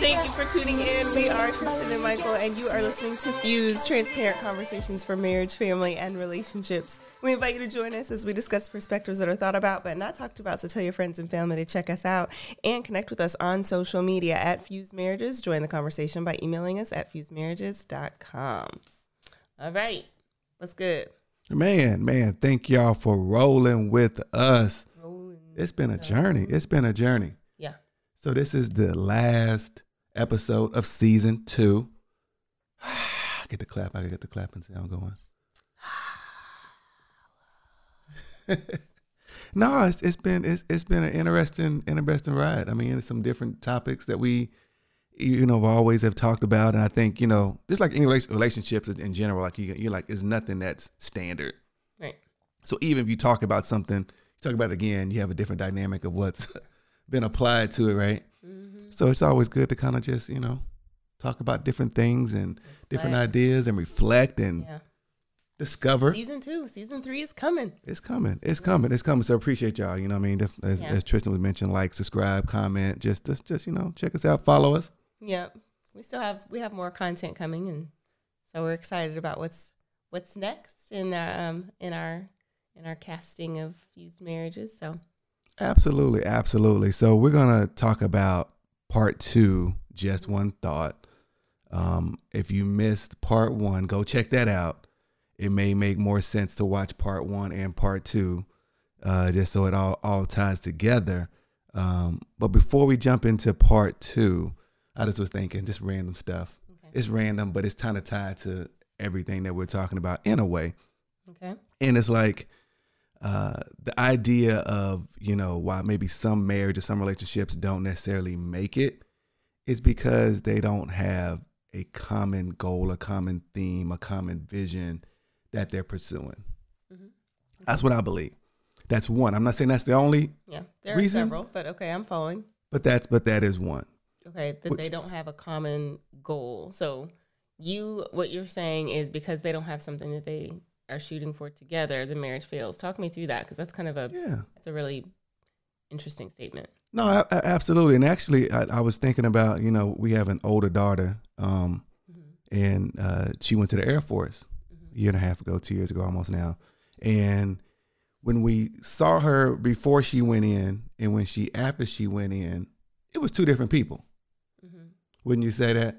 Thank you for tuning in. We are Tristan and Michael, and you are listening to Fused Transparent Conversations for Marriage, Family, and Relationships. We invite you to join us as we discuss perspectives that are thought about but not talked about. So tell your friends and family to check us out and connect with us on social media at Fused Marriages. Join the conversation by emailing us at fusedmarriages.com. All right. What's good? Man, man, thank y'all for rolling with us. Rolling. It's been a journey. It's been a journey. Yeah. So this is the last episode of season two. get the clap. I get the clapping sound going. no, it's, it's been it's, it's been an interesting interesting ride. I mean, it's some different topics that we you know always have talked about, and I think you know just like any relationships in general, like you, you're like, there's nothing that's standard. Right. So even if you talk about something, you talk about it again, you have a different dynamic of what's been applied to it, right? Mm-hmm. So it's always good to kind of just, you know, talk about different things and reflect. different ideas and reflect and yeah. discover. Season two, season three is coming. It's coming. It's coming. It's coming. So appreciate y'all. You know I mean? As, yeah. as Tristan was mentioned, like, subscribe, comment, just, just, just, you know, check us out, follow us. Yeah. We still have, we have more content coming. And so we're excited about what's, what's next in, uh, um, in our, in our casting of fused marriages. So Absolutely, absolutely. So we're gonna talk about part two, just one thought. Um, if you missed part one, go check that out. It may make more sense to watch part one and part two, uh, just so it all all ties together. Um, but before we jump into part two, I just was thinking, just random stuff. Okay. It's random, but it's kind of tied to everything that we're talking about in a way. Okay. And it's like uh, the idea of you know why maybe some marriage or some relationships don't necessarily make it is because they don't have a common goal, a common theme, a common vision that they're pursuing. Mm-hmm. That's what I believe. That's one. I'm not saying that's the only. Yeah, there reason, are several, but okay, I'm following. But that's but that is one. Okay, that Which, they don't have a common goal. So you, what you're saying is because they don't have something that they are shooting for together, the marriage fails. Talk me through that because that's kind of a yeah, it's a really interesting statement. No, I, I, absolutely. And actually, I, I, was thinking about you know we have an older daughter, um, mm-hmm. and uh, she went to the Air Force mm-hmm. a year and a half ago, two years ago almost now, and when we saw her before she went in and when she after she went in, it was two different people. Wouldn't you say that?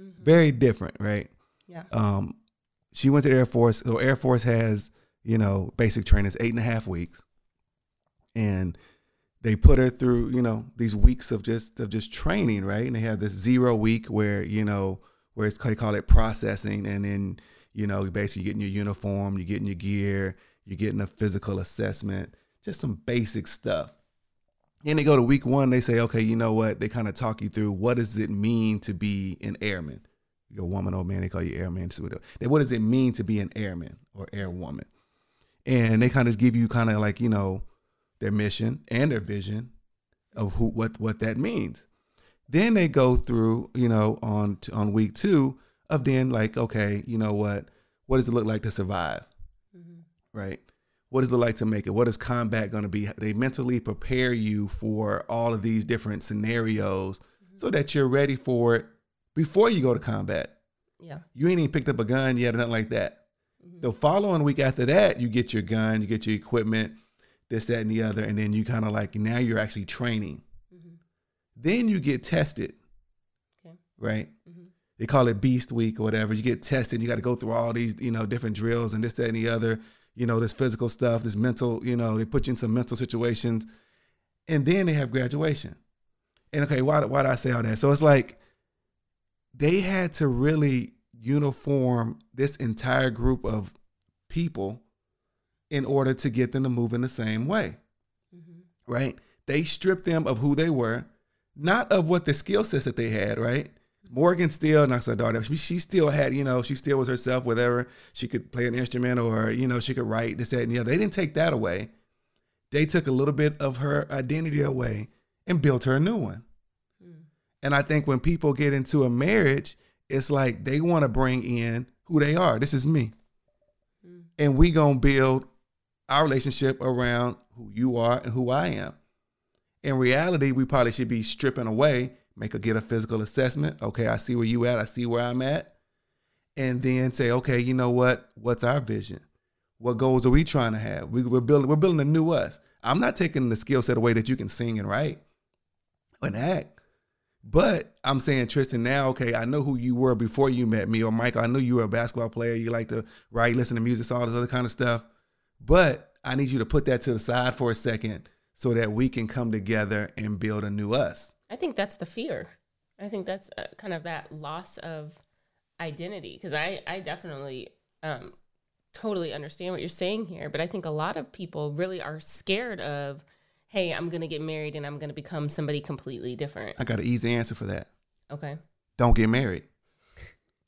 Mm-hmm. Very different, right? Yeah. Um, she went to the Air Force. So Air Force has, you know, basic training is eight and a half weeks. And they put her through, you know, these weeks of just of just training, right? And they have this zero week where, you know, where it's they call it processing, and then, you know, basically getting your uniform, you're getting your gear, you're getting a physical assessment, just some basic stuff. And they go to week one, they say, okay, you know what? They kind of talk you through what does it mean to be an airman? you're a woman or man, they call you airman. What does it mean to be an airman or airwoman? And they kind of give you kind of like, you know, their mission and their vision of who what what that means. Then they go through, you know, on on week two of then like, okay, you know what? What does it look like to survive? Mm-hmm. Right? What does it like to make it? What is combat going to be? They mentally prepare you for all of these different scenarios mm-hmm. so that you're ready for it before you go to combat. Yeah. You ain't even picked up a gun yet or nothing like that. Mm-hmm. The following week after that, you get your gun, you get your equipment, this, that, and the other, and then you kind of like now you're actually training. Mm-hmm. Then you get tested. Okay. Right? Mm-hmm. They call it Beast Week or whatever. You get tested, you got to go through all these, you know, different drills and this, that, and the other, you know, this physical stuff, this mental, you know, they put you in some mental situations. And then they have graduation. And okay, why, why did I say all that? So it's like they had to really uniform this entire group of people in order to get them to move in the same way. Mm-hmm. Right? They stripped them of who they were, not of what the skill sets that they had, right? Morgan still, not her daughter, she still had, you know, she still was herself, whatever. She could play an instrument or, you know, she could write this, that, and the other. They didn't take that away. They took a little bit of her identity away and built her a new one. And I think when people get into a marriage, it's like they want to bring in who they are. This is me. Mm. And we going to build our relationship around who you are and who I am. In reality, we probably should be stripping away, make a get a physical assessment. Okay, I see where you at, I see where I'm at. And then say, okay, you know what? What's our vision? What goals are we trying to have? We, we're building we're building a new us. I'm not taking the skill set away that you can sing and write and act. But I'm saying, Tristan, now, okay, I know who you were before you met me, or Michael, I knew you were a basketball player. You like to write, listen to music, all this other kind of stuff. But I need you to put that to the side for a second so that we can come together and build a new us. I think that's the fear. I think that's uh, kind of that loss of identity because I, I definitely um, totally understand what you're saying here, but I think a lot of people really are scared of hey, I'm going to get married and I'm going to become somebody completely different. I got an easy answer for that. Okay. Don't get married.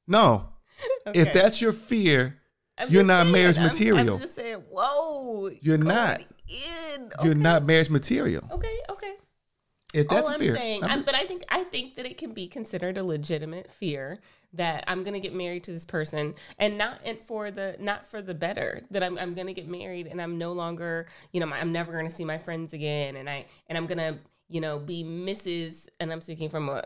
No. okay. If that's your fear, I'm you're not saying, marriage material. I'm, just saying, whoa. You're not. In. Okay. You're not marriage material. Okay, okay. If that's All I'm fear, saying, I'm, but I think I think that it can be considered a legitimate fear that I'm gonna get married to this person, and not and for the not for the better. That I'm I'm gonna get married, and I'm no longer, you know, I'm never gonna see my friends again, and I and I'm gonna you know be Mrs. and I'm speaking from a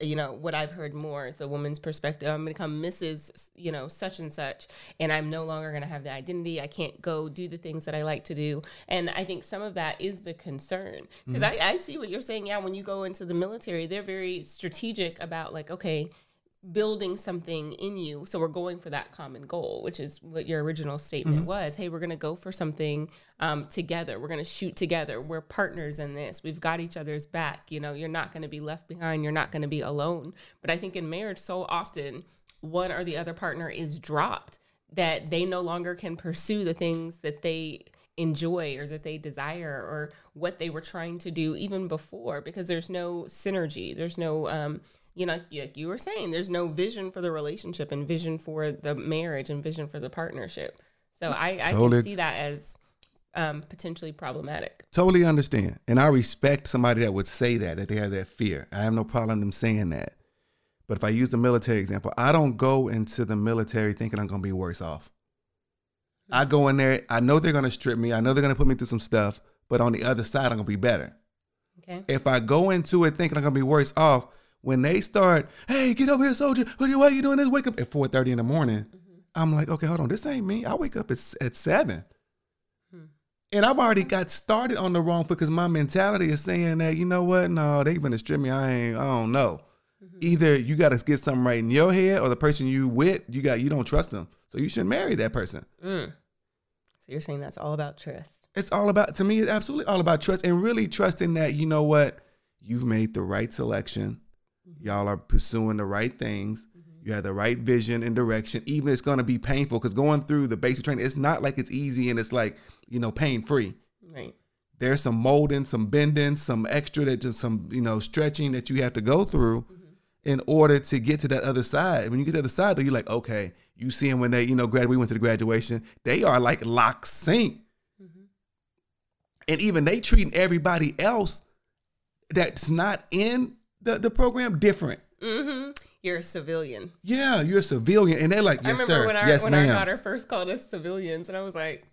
you know what I've heard more is a woman's perspective. I'm gonna become Mrs. You know such and such, and I'm no longer gonna have the identity. I can't go do the things that I like to do, and I think some of that is the concern because mm-hmm. I, I see what you're saying. Yeah, when you go into the military, they're very strategic about like, okay, building something in you. So we're going for that common goal, which is what your original statement mm-hmm. was. Hey, we're going to go for something um, together. We're going to shoot together. We're partners in this. We've got each other's back. You know, you're not going to be left behind. You're not going to be alone. But I think in marriage, so often one or the other partner is dropped that they no longer can pursue the things that they enjoy or that they desire or what they were trying to do even before because there's no synergy there's no um, you know, like you were saying, there's no vision for the relationship and vision for the marriage and vision for the partnership. So I, I totally. can see that as um, potentially problematic. Totally understand. And I respect somebody that would say that, that they have that fear. I have no problem them saying that. But if I use the military example, I don't go into the military thinking I'm going to be worse off. I go in there, I know they're going to strip me. I know they're going to put me through some stuff, but on the other side, I'm going to be better. Okay. If I go into it thinking I'm going to be worse off, when they start, hey, get over here, soldier. What are you doing this? Wake up at 4.30 in the morning. Mm-hmm. I'm like, okay, hold on. This ain't me. I wake up at, at 7. Hmm. And I've already got started on the wrong foot because my mentality is saying that, you know what? No, they gonna strip me. I ain't, I don't know. Mm-hmm. Either you got to get something right in your head or the person you with, you got, you don't trust them. So you shouldn't marry that person. Mm. So you're saying that's all about trust. It's all about, to me, it's absolutely all about trust and really trusting that, you know what? You've made the right selection Y'all are pursuing the right things. Mm-hmm. You have the right vision and direction. Even it's going to be painful because going through the basic training, it's not like it's easy and it's like, you know, pain free. Right. There's some molding, some bending, some extra that just some, you know, stretching that you have to go through mm-hmm. in order to get to that other side. When you get to the other side, though, you're like, okay, you see them when they, you know, grad, we went to the graduation, they are like lock sync. Mm-hmm. And even they treating everybody else that's not in the, the program different. Mm-hmm. You're a civilian. Yeah, you're a civilian, and they're like, yes, I remember sir. when our yes, when our daughter first called us civilians, and I was like,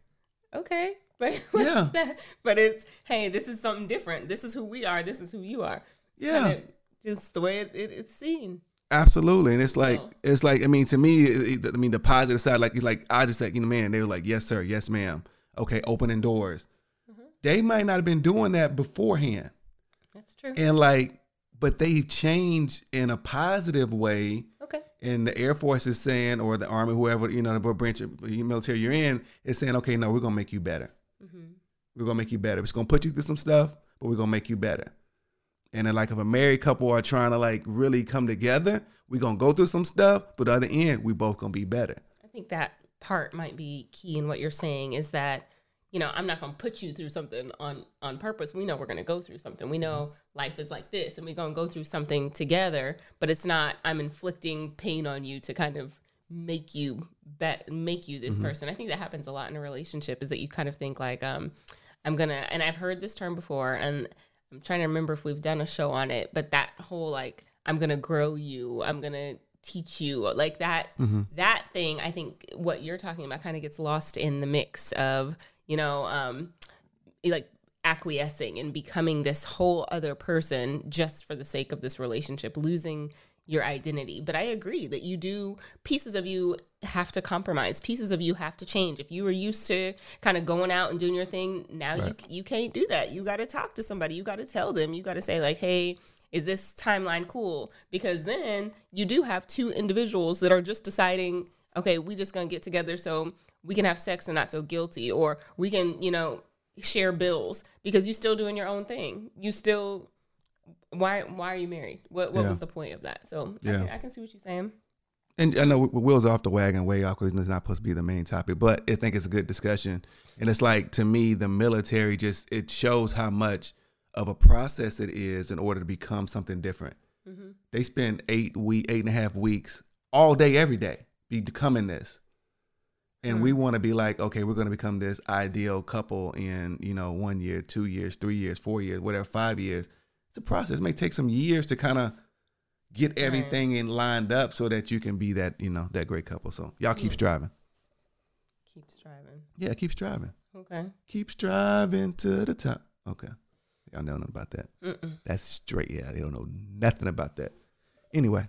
okay, like yeah. That? But it's hey, this is something different. This is who we are. This is who you are. Yeah, it, just the way it, it, it's seen. Absolutely, and it's like it's like I mean to me, I mean the positive side, like it's like I just like you know, man, they were like, yes, sir, yes, ma'am. Okay, opening doors. Mm-hmm. They might not have been doing that beforehand. That's true. And like but they've changed in a positive way. Okay. And the Air Force is saying, or the Army, whoever you know, the branch of military you're in, is saying, okay, no, we're gonna make you better. Mm-hmm. We're gonna make you better. It's gonna put you through some stuff, but we're gonna make you better. And then, like, if a married couple are trying to like really come together, we're gonna go through some stuff, but at the end, we both gonna be better. I think that part might be key in what you're saying is that you know, I'm not going to put you through something on on purpose. We know we're going to go through something. We know life is like this and we're going to go through something together, but it's not I'm inflicting pain on you to kind of make you bet make you this mm-hmm. person. I think that happens a lot in a relationship is that you kind of think like um I'm going to and I've heard this term before and I'm trying to remember if we've done a show on it, but that whole like I'm going to grow you. I'm going to teach you like that mm-hmm. that thing i think what you're talking about kind of gets lost in the mix of you know, um, like acquiescing and becoming this whole other person just for the sake of this relationship, losing your identity. But I agree that you do pieces of you have to compromise. Pieces of you have to change. If you were used to kind of going out and doing your thing, now right. you you can't do that. You got to talk to somebody. You got to tell them. You got to say like, "Hey, is this timeline cool?" Because then you do have two individuals that are just deciding, "Okay, we just to get together so we can have sex and not feel guilty or we can, you know, share bills because you're still doing your own thing. You still why why are you married? What what yeah. was the point of that? So yeah. I, can, I can see what you're saying. And I know Will's off the wagon way off because it's not supposed to be the main topic, but I think it's a good discussion. And it's like to me, the military just it shows how much of a process it is in order to become something different. Mm-hmm. They spend eight week, eight and a half weeks all day, every day, becoming this. And we mm-hmm. want to be like okay we're going to become this ideal couple in you know one year two years three years four years whatever five years. It's a process. It may take some years to kind of get everything in lined up so that you can be that you know that great couple. So y'all keep striving. Keep striving. Yeah keep striving. Okay. Keep striving to the top. Okay. Y'all know nothing about that. Mm-mm. that's straight. Yeah they don't know nothing about that. Anyway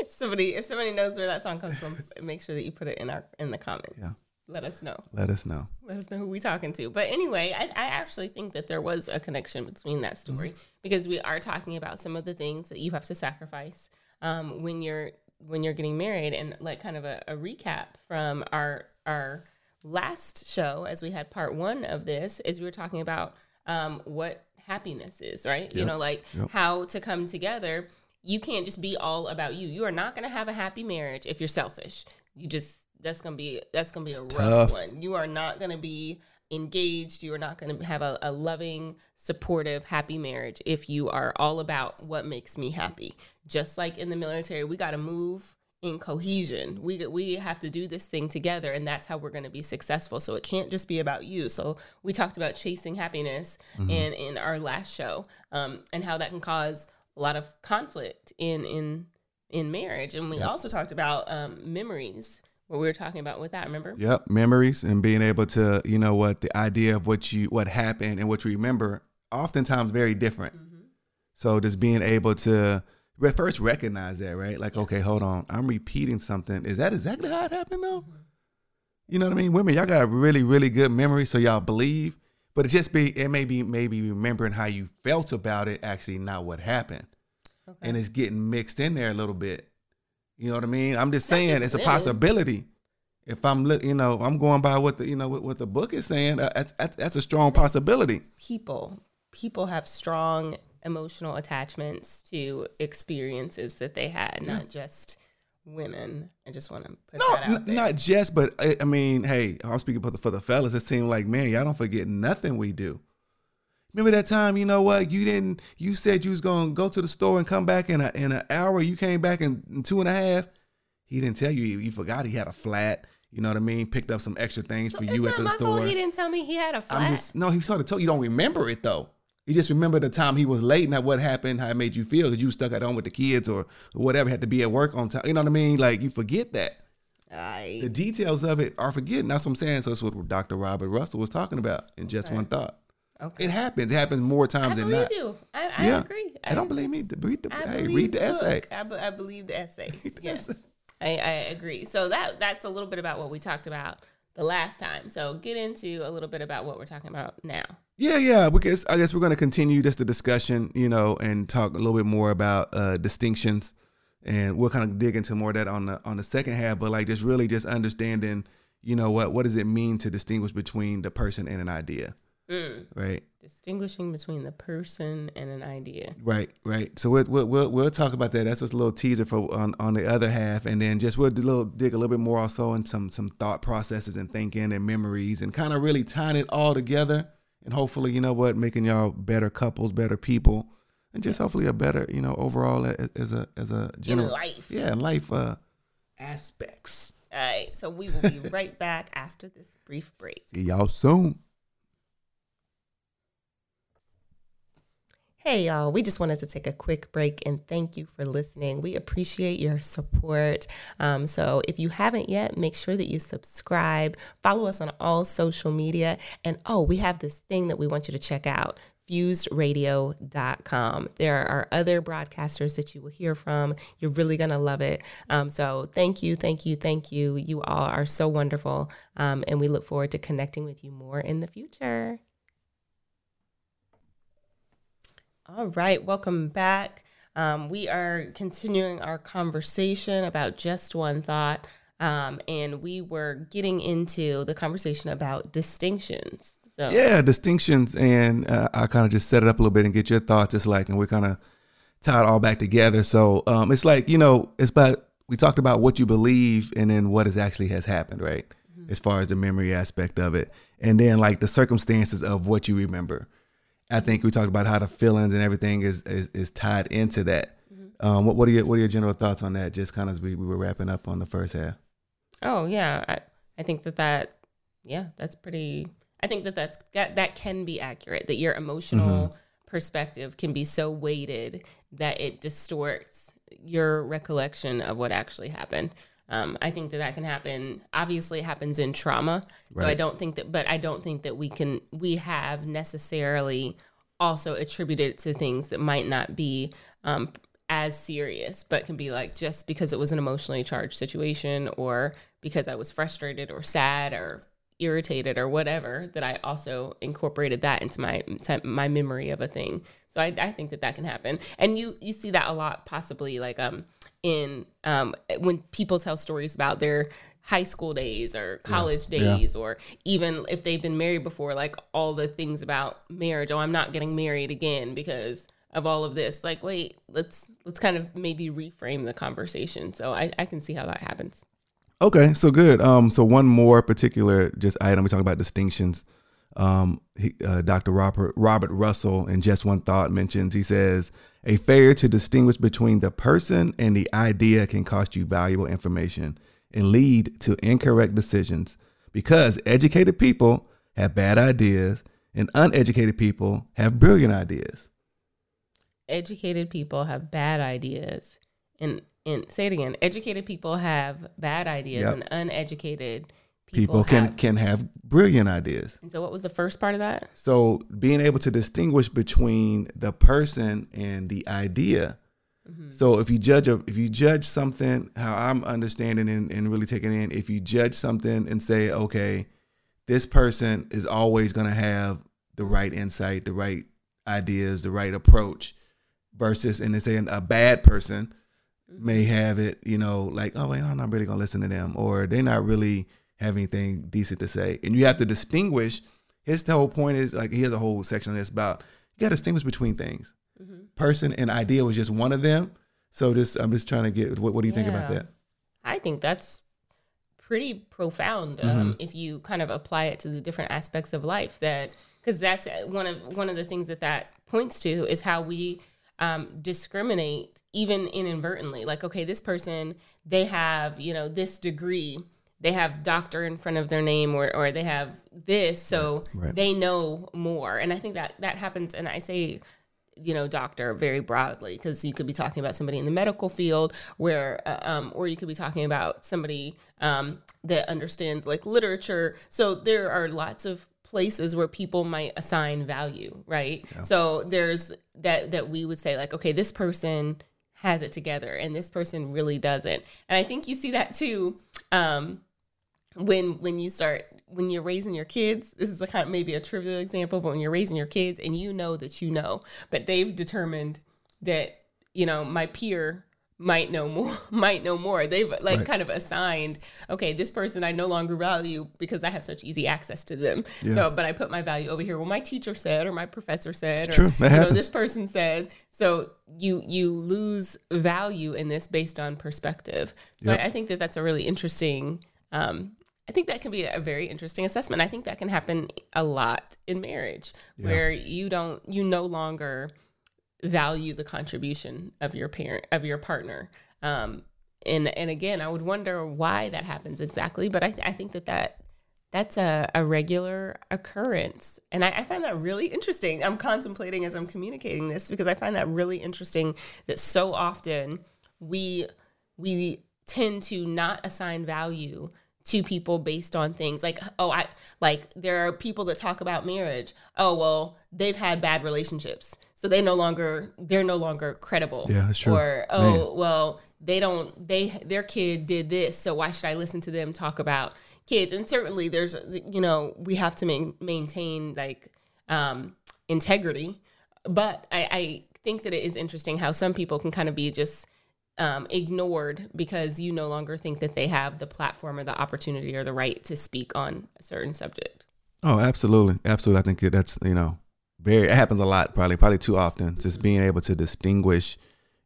if somebody if somebody knows where that song comes from, make sure that you put it in our in the comments. Yeah. Let us know. Let us know. Let us know who we talking to. But anyway, I, I actually think that there was a connection between that story mm-hmm. because we are talking about some of the things that you have to sacrifice um, when you're when you're getting married, and like kind of a, a recap from our our last show, as we had part one of this, is we were talking about um, what happiness is, right? Yep. You know, like yep. how to come together you can't just be all about you. You are not going to have a happy marriage if you're selfish. You just that's going to be that's going to be a it's rough tough. one. You are not going to be engaged. You are not going to have a, a, loving, supportive, happy marriage if you are all about what makes me happy. Just like in the military, we got to move in cohesion. We we have to do this thing together, and that's how we're going to be successful. So it can't just be about you. So we talked about chasing happiness mm-hmm. in in our last show, um, and how that can cause a lot of conflict in in in marriage. And we yep. also talked about um, memories what we were talking about with that remember? Yep memories and being able to you know what the idea of what you what happened and what you remember oftentimes very different. Mm-hmm. so just being able to first recognize that right? Like okay hold on i'm repeating something. Is that exactly how it happened though? Mm-hmm. you know what i mean? Women y'all got really really good memory so y'all believe but it just be it may be maybe remembering how you felt about it, actually not what happened. Okay. And it's getting mixed in there a little bit. You know what I mean? I'm just saying just it's a possibility. If I'm look you know, I'm going by what the you know what, what the book is saying, uh, that's, that's a strong possibility. People people have strong emotional attachments to experiences that they had, yeah. not just women. I just want to put no, that out there. not just, but I, I, mean, hey, I'm speaking for the, for the fellas. It seemed like, man, y'all don't forget nothing we do. Remember that time? You know what? You didn't. You said you was gonna go to the store and come back in a in an hour. You came back in, in two and a half. He didn't tell you. He, he, forgot he had a flat. You know what I mean? Picked up some extra things so for you at the store. Fault he didn't tell me he had a flat. I'm just no. He sort of told you don't remember it though. You just remember the time he was late and what happened, how it made you feel because you stuck at home with the kids or, whatever, had to be at work on time. You know what I mean? Like you forget that. I... The details of it are forgetting. That's what I'm saying. So that's what Dr. Robert Russell was talking about in Just One Thought. Okay. It happens. It happens more times than not. You. I, I yeah. agree. I, I, don't believe me. Read the, hey, read the essay. I, be, I believe the essay. the yes. Essay. I, I agree. So that that's a little bit about what we talked about the last time. So get into a little bit about what we're talking about now. Yeah, yeah. Because I guess we're going to continue just the discussion, you know, and talk a little bit more about uh, distinctions, and we'll kind of dig into more of that on the on the second half. But like, just really just understanding, you know, what what does it mean to distinguish between the person and an idea, mm. right? distinguishing between the person and an idea. Right, right. So we'll we'll we'll, we'll talk about that. That's just a little teaser for on, on the other half, and then just we'll do a little, dig a little bit more also in some some thought processes and thinking and memories, and kind of really tying it all together, and hopefully, you know what, making y'all better couples, better people, and just hopefully a better, you know, overall as a as a general in life. Yeah, life uh, aspects. All right, so we will be right back after this brief break. See y'all soon. Hey, y'all, we just wanted to take a quick break and thank you for listening. We appreciate your support. Um, so, if you haven't yet, make sure that you subscribe, follow us on all social media. And oh, we have this thing that we want you to check out fusedradio.com. There are other broadcasters that you will hear from. You're really going to love it. Um, so, thank you, thank you, thank you. You all are so wonderful. Um, and we look forward to connecting with you more in the future. All right, welcome back. Um, we are continuing our conversation about just one thought, um, and we were getting into the conversation about distinctions. So yeah, distinctions, and uh, I kind of just set it up a little bit and get your thoughts. It's like, and we're kind of tie it all back together. So um, it's like you know, it's about we talked about what you believe, and then what is actually has happened, right? Mm-hmm. As far as the memory aspect of it, and then like the circumstances of what you remember. I think we talked about how the feelings and everything is is, is tied into that. Mm-hmm. Um, what what are your what are your general thoughts on that? Just kind of as we, we were wrapping up on the first half. Oh yeah, I I think that that yeah that's pretty. I think that that's that that can be accurate. That your emotional mm-hmm. perspective can be so weighted that it distorts your recollection of what actually happened. Um, I think that that can happen. Obviously, it happens in trauma. Right. So I don't think that, but I don't think that we can, we have necessarily also attributed to things that might not be um, as serious, but can be like just because it was an emotionally charged situation or because I was frustrated or sad or irritated or whatever that I also incorporated that into my my memory of a thing. So I, I think that that can happen, and you you see that a lot, possibly like um in um when people tell stories about their high school days or college yeah. days yeah. or even if they've been married before like all the things about marriage oh i'm not getting married again because of all of this like wait let's let's kind of maybe reframe the conversation so i, I can see how that happens Okay, so good. Um, so one more particular just item we talk about distinctions. Um, he, uh, Dr. Robert Robert Russell in Just One Thought mentions he says a failure to distinguish between the person and the idea can cost you valuable information and lead to incorrect decisions because educated people have bad ideas and uneducated people have brilliant ideas. Educated people have bad ideas and and say it again educated people have bad ideas yep. and uneducated people, people can have, can have brilliant ideas and so what was the first part of that so being able to distinguish between the person and the idea mm-hmm. so if you judge a, if you judge something how i'm understanding and, and really taking in if you judge something and say okay this person is always going to have the right insight the right ideas the right approach versus and they say a bad person may have it, you know, like, oh, wait, I'm not really gonna listen to them, or they're not really have anything decent to say. And you have to distinguish. His whole point is like he has a whole section on this about you got to distinguish between things. Mm-hmm. Person and idea was just one of them. So this, I'm just trying to get. What, what do you yeah. think about that? I think that's pretty profound um, mm-hmm. if you kind of apply it to the different aspects of life. That because that's one of one of the things that that points to is how we um, discriminate even inadvertently. Like, okay, this person, they have, you know, this degree, they have doctor in front of their name or, or they have this, so right. they know more. And I think that that happens. And I say, you know, doctor very broadly because you could be talking about somebody in the medical field where, uh, um, or you could be talking about somebody um, that understands like literature. So there are lots of places where people might assign value, right? Yeah. So there's that that we would say like, okay, this person has it together and this person really doesn't. And I think you see that too um, when when you start when you're raising your kids. This is a kind of maybe a trivial example, but when you're raising your kids and you know that you know, but they've determined that you know my peer might know more might know more they've like right. kind of assigned okay this person i no longer value because i have such easy access to them yeah. so but i put my value over here well my teacher said or my professor said it's or you know, this person said so you you lose value in this based on perspective so yep. I, I, think that that's a really interesting um, I think that can be a very interesting assessment. I think that can happen a lot in marriage yeah. where you don't, you no longer value the contribution of your parent of your partner um, and and again i would wonder why that happens exactly but i, th- I think that that that's a, a regular occurrence. And I, I, find that really interesting. I'm contemplating as I'm communicating this because I find that really interesting that so often we we tend to not assign value to people based on things. Like oh i like there are people that talk about marriage. Oh well they've had bad relationships. So they no longer they're no longer credible. Yeah that's true. Or oh Man. well they don't they their kid did this so why should i listen to them talk about kids? And certainly there's you know we have to main, maintain like um integrity. But i i think that it is interesting how some people can kind of be just um, ignored because you no longer think that they have the platform or the opportunity or the right to speak on a certain subject. Oh, absolutely, absolutely. I think that's you know very it happens a lot, probably probably too often. Mm-hmm. Just being able to distinguish,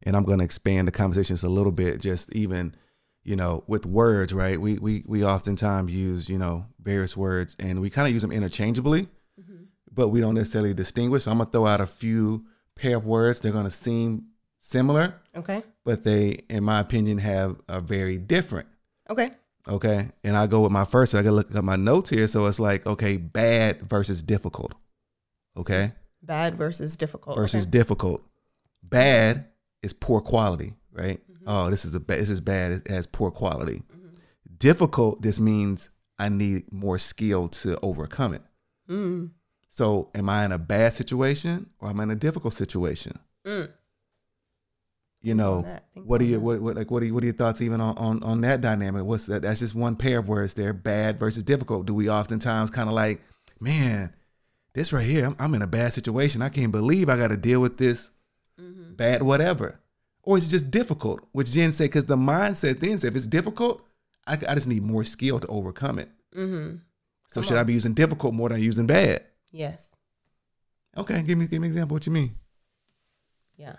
and I'm going to expand the conversations a little bit. Just even you know with words, right? We we we oftentimes use you know various words, and we kind of use them interchangeably, mm-hmm. but we don't necessarily distinguish. So I'm gonna throw out a few pair of words. They're going to seem similar. Okay. But they, in my opinion, have a very different. Okay. Okay. And I go with my first. I gotta look at my notes here. So it's like, okay, bad versus difficult. Okay. Bad versus difficult. Versus okay. difficult. Bad is poor quality, right? Mm-hmm. Oh, this is a this is bad. It has poor quality. Mm-hmm. Difficult. This means I need more skill to overcome it. Mm. So, am I in a bad situation or am I in a difficult situation? Mm you know what are you what, what like what are you, what are your thoughts even on, on on that dynamic? What's that that's just one pair of words there bad versus difficult. Do we oftentimes kind of like man this right here I'm, I'm, in a bad situation. I can't believe i got to deal with this mm-hmm. bad whatever. Or it's just difficult? Which jen said because the mindset then said if it's difficult I, I just need more skill to overcome it mm-hmm. so should on. i be using difficult more than using bad? Yes. Okay give me give me an example. What you mean? Yeah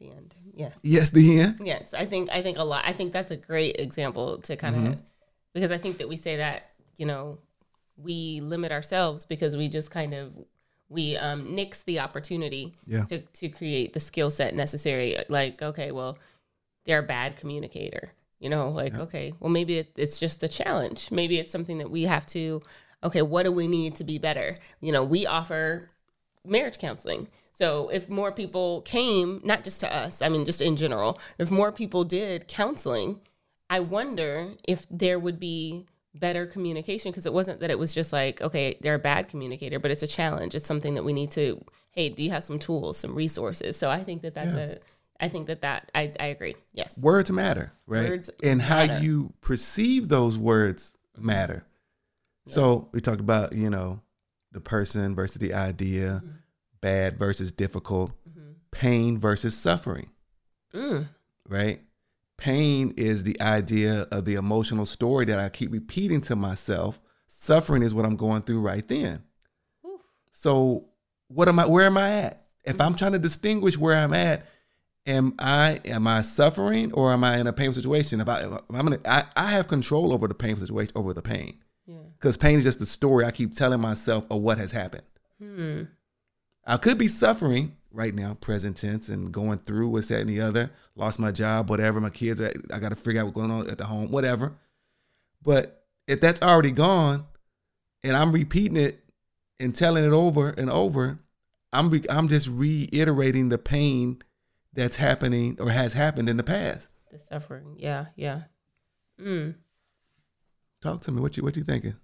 the end. Yes. Yes, the end. Yes, I think I think a lot. I think that's a great example to kind of mm-hmm. because I think that we say that you know we limit ourselves because we just kind of we um, nix the opportunity yeah. to to create the skill set necessary. Like, okay, well, they're a bad communicator. You know, like yeah. okay, well maybe it, it's just a challenge. Maybe it's something that we have to. Okay, what do we need to be better? You know, we offer marriage counseling so if more people came, not just to us, I mean, just in general, if more people did counseling, I wonder if there would be better communication because it wasn't that it was just like, okay, they're a bad communicator, but it's a challenge. It's something that we need to, hey, do you have some tools, some resources? So I think that that's yeah. a, I think that that, I, I agree. Yes. Words matter, right? Words and matter. how you perceive those words matter. Yeah. So we talked about, you know, the person versus the idea. Mm-hmm bad versus difficult, mm-hmm. pain versus suffering. Mm. Right? Pain is the idea of the emotional story that I keep repeating to myself. Suffering is what I'm going through right then. Oof. So, what am I where am I at? If mm-hmm. I'm trying to distinguish where I'm at, am I am I suffering or am I in a painful situation? If I I'm gonna I, I have control over the painful situation over the pain. Yeah. Because yeah. pain is just the story I keep telling myself of what has happened. Hmm. I could be suffering right now, present tense, and going through what's that and the other. Lost my job, whatever. My kids, I, I got to figure out what's going on at the home, whatever. But if that's already gone, and I'm repeating it and telling it over and over, I'm re- I'm just reiterating the pain that's happening or has happened in the past. The suffering, yeah, yeah. Mm. Talk to me. What you what you thinking?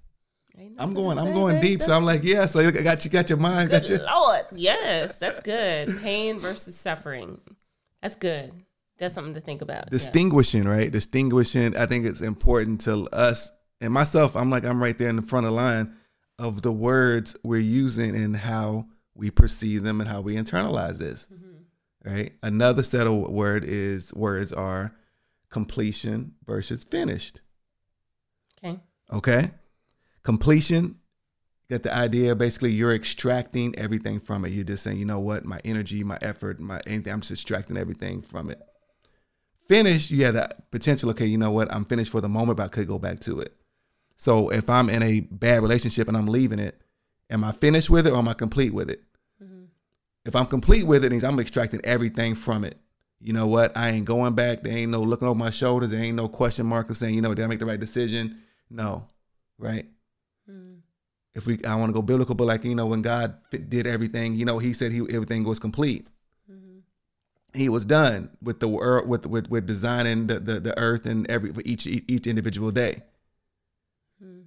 I'm going. I'm going deep. So I'm like, yeah. So you got you got your mind. Good got your Lord. Yes, that's good. Pain versus suffering. That's good. That's something to think about. Distinguishing, yeah. right? Distinguishing. I think it's important to us and myself. I'm like, I'm right there in the front of line of the words we're using and how we perceive them and how we internalize this. Mm-hmm. Right. Another set of word is words are completion versus finished. Okay. Okay completion get the idea basically you're extracting everything from it. You're just saying you know what? My energy my effort my anything i'm just extracting everything from it. Finish you have that potential okay you know what? I'm finished for the moment but i could go back to it. So if i'm in a bad relationship and i'm leaving it am i finished with it or am i complete with it? Mm-hmm. if i'm complete with it means i'm extracting everything from it. You know what? I ain't going back. There ain't no looking over my shoulders. There ain't no question mark of saying you know did i make the right decision? No right If we, I want to go biblical, but like you know, when God did everything, you know, He said He everything was complete. Mm-hmm. He was done with the world, with with with designing the the, the earth and every for each each individual day, mm-hmm.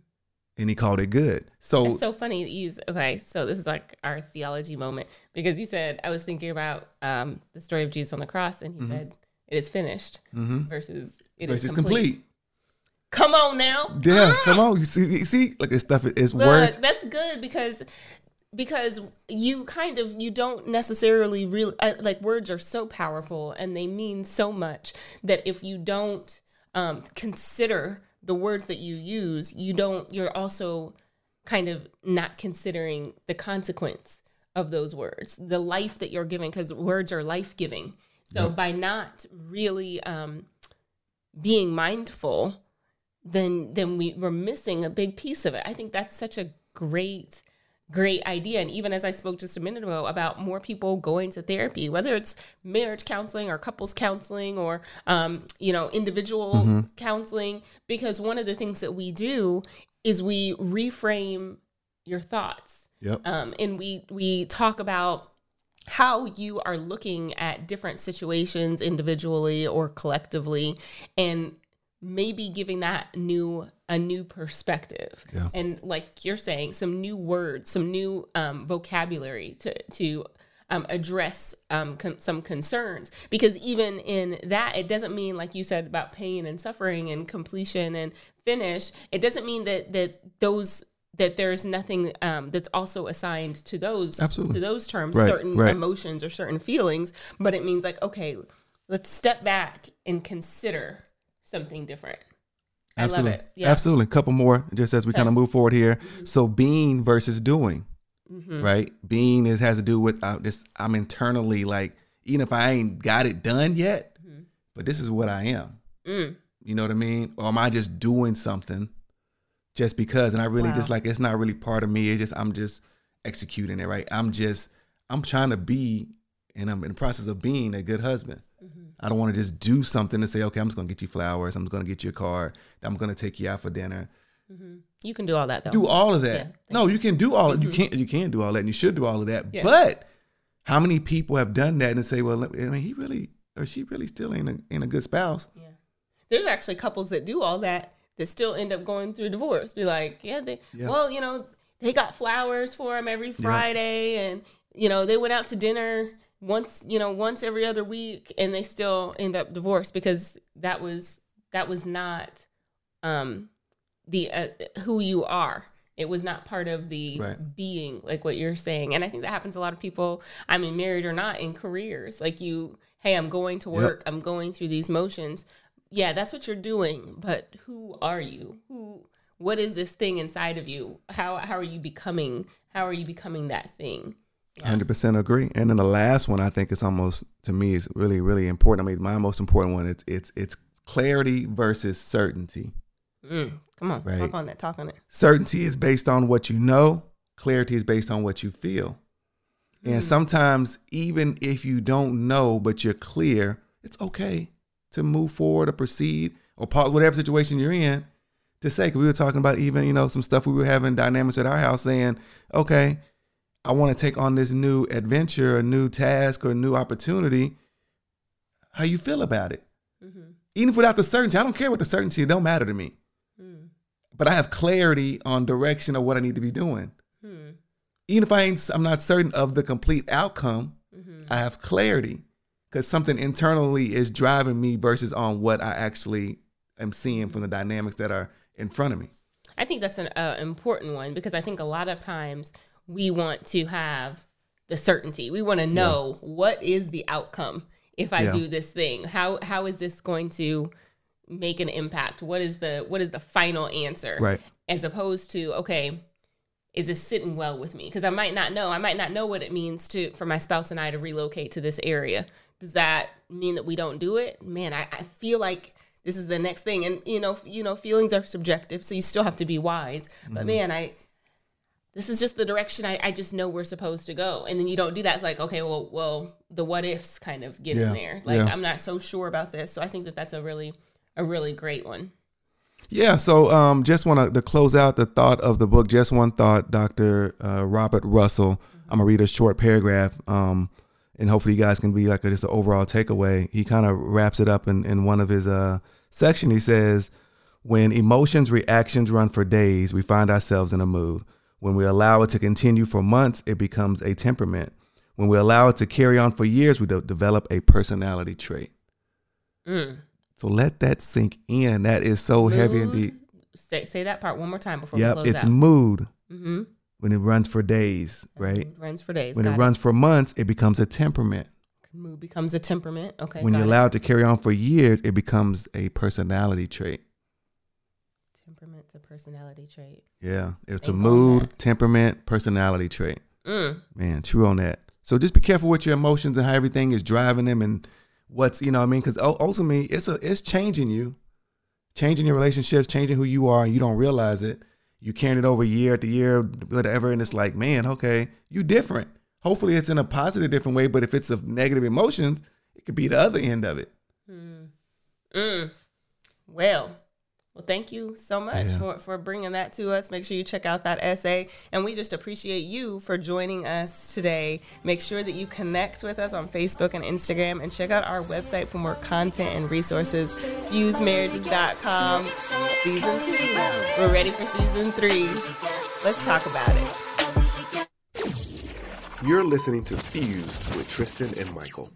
and He called it good. So It's so funny that you use okay, so this is like our theology moment because you said I was thinking about um, the story of Jesus on the cross and he mm-hmm. said it is finished versus it is it's complete. complete. Come on now. Yeah, come on. You see, you see, like this stuff is words. that's good because because you kind of you don't necessarily really uh, like words are so powerful and they mean so much that if you don't um, consider the words that you use you don't you're also kind of not considering the consequence of those words the life that you're giving because words are life giving so by not really um, being mindful then then we we're missing a big piece of it. I think that's such a great great idea and even as I spoke just a minute ago about more people going to therapy whether it's marriage counseling or couples counseling or um, you know individual counseling because one of the things that we do is we reframe your thoughts Yep. um, and we we talk about how you are looking at different situations individually or collectively and maybe giving that new a new perspective Yeah. and like you're saying some new words some new um, vocabulary to to um, address um, con- some concerns because even in that it doesn't mean like you said about pain and suffering and completion and finish it doesn't mean that that those that there's nothing um, that's also assigned to those Absolutely. to those terms Right, certain right. emotions or certain feelings but it means like okay let's step back and consider something different i love Absolutely. it yeah Mm-hmm. Absolutely. A couple more just as we kind of move forward here. So being versus doing, Mm-hmm. right? Being is has to do with uh, this. I'm internally like, even if I ain't got it done yet, Mm-hmm. but this is what I am. Mm. You know what I mean? Or am I just doing something just because? And I really Wow. just like it's not really part of me. It's just I'm just executing it, right? I'm just I'm trying to be and I'm in the process of being a good husband. Mm-hmm. I don't want to just do something to say, okay, I'm just gonna get you flowers, I'm gonna get you a card, I'm gonna take you out for dinner. you can do all that though Do all of that. Yeah, no, you can do all you can't you can do all that and you should do all of that. Yeah. But how many people have done that and say, well, I mean, he really or she really still ain't a, ain't a good spouse? Yeah. There's actually couples that do all that that still end up going through divorce. Be like, yeah, they, Yeah. well, you know, they got flowers for him every Friday and, you know, they went out to dinner once, you know, once every other week and they still end up divorced because that was, that was not, um, the, uh, who you are. It was not part of the Right. being, like what you're saying. And I think that happens to a lot of people, I mean, married or not, in careers. Like you, hey, I'm going to Yep. work, I'm going through these motions. Yeah, that's what you're doing, but who are you? Who what is this thing inside of you? How how are you becoming how are you becoming that thing? Hundred percent agree. And then the last one, I think, is almost to me is really really important. I mean, my most important one it's it's it's clarity versus certainty. Mm, come on, Right. talk on that, talk on it. Certainty is based on what you know. Clarity is based on what you feel. And sometimes, even if you don't know, but you're clear, it's okay to move forward or proceed or pause whatever situation you're in. To say, 'cause we were talking about even you know some stuff we were having dynamics at our house, saying, okay, I want to take on this new adventure, a new task, or a new opportunity. How you feel about it? Mm-hmm. Even without the certainty, I don't care what the certainty. It don't matter to me. Mm. But I have clarity on direction of what I need to be doing. Hmm. Even if I ain't, I'm not certain of the complete outcome. Mm-hmm. I have clarity because something internally is driving me versus on what I actually am seeing from the dynamics that are in front of me. I think that's an uh, important one because I think a lot of times we want to have the certainty. We want to know what is the outcome if I Yeah. do this thing. How how is this going to make an impact? What is the what is the final answer? Right. As opposed to okay, is this sitting well with me? Because I might not know. I might not know what it means to for my spouse and I to relocate to this area. Does that mean that we don't do it? Man, I, I feel like this is the next thing. And you know, you know, feelings are subjective, so you still have to be wise. But mm-hmm. man, I this is just the direction I, I just know we're supposed to go. And then you don't do that. It's like, okay, well, well, the what ifs kind of get Yeah, in there. Like yeah. I'm not so sure about this. So I think that that's a really a really great one. Yeah, so um, just want to close out the thought of the book. Just one thought, Dr. Uh, Robert Russell. I'm gonna read a short paragraph, um, and hopefully you guys can be like a, just an overall takeaway. He kind of wraps it up in, in one of his uh, section. He says, "When emotions reactions run for days, we find ourselves in a mood. When we allow it to continue for months, it becomes a temperament. When we allow it to carry on for years, we de- develop a personality trait." Mm. So let that sink in. That is so heavy and deep. Say, say that part one more time before we Yep, it's out. mood mm-hmm. when it runs for days, right? Runs for days. When got it runs for months, it becomes a temperament. Mood becomes a temperament. Okay. when you it. allow it to carry on for years, it becomes a personality trait. Temperament's a personality trait. Yeah, it's a mood, temperament, personality trait. Mm. Man, true on that. So just be careful with your emotions and how everything is driving them and what's you know what I mean because ultimately it's a it's changing you, changing your relationships, changing who you are, and you don't realize it. You carrying it over year after year, whatever, and it's like, man, okay, you different. Hopefully, it's in a positive, different way. But if it's of negative emotions, it could be the other end of it. Mm. Well, well, thank you so much Yeah. for, for bringing that to us. Make sure you check out that essay. And we just appreciate you for joining us today. Make sure that you connect with us on Facebook and Instagram and check out our website for more content and resources, fusedmarriages.com. Season two. We're ready for season three. Let's talk about it. You're listening to Fuse with Tristan and Michael.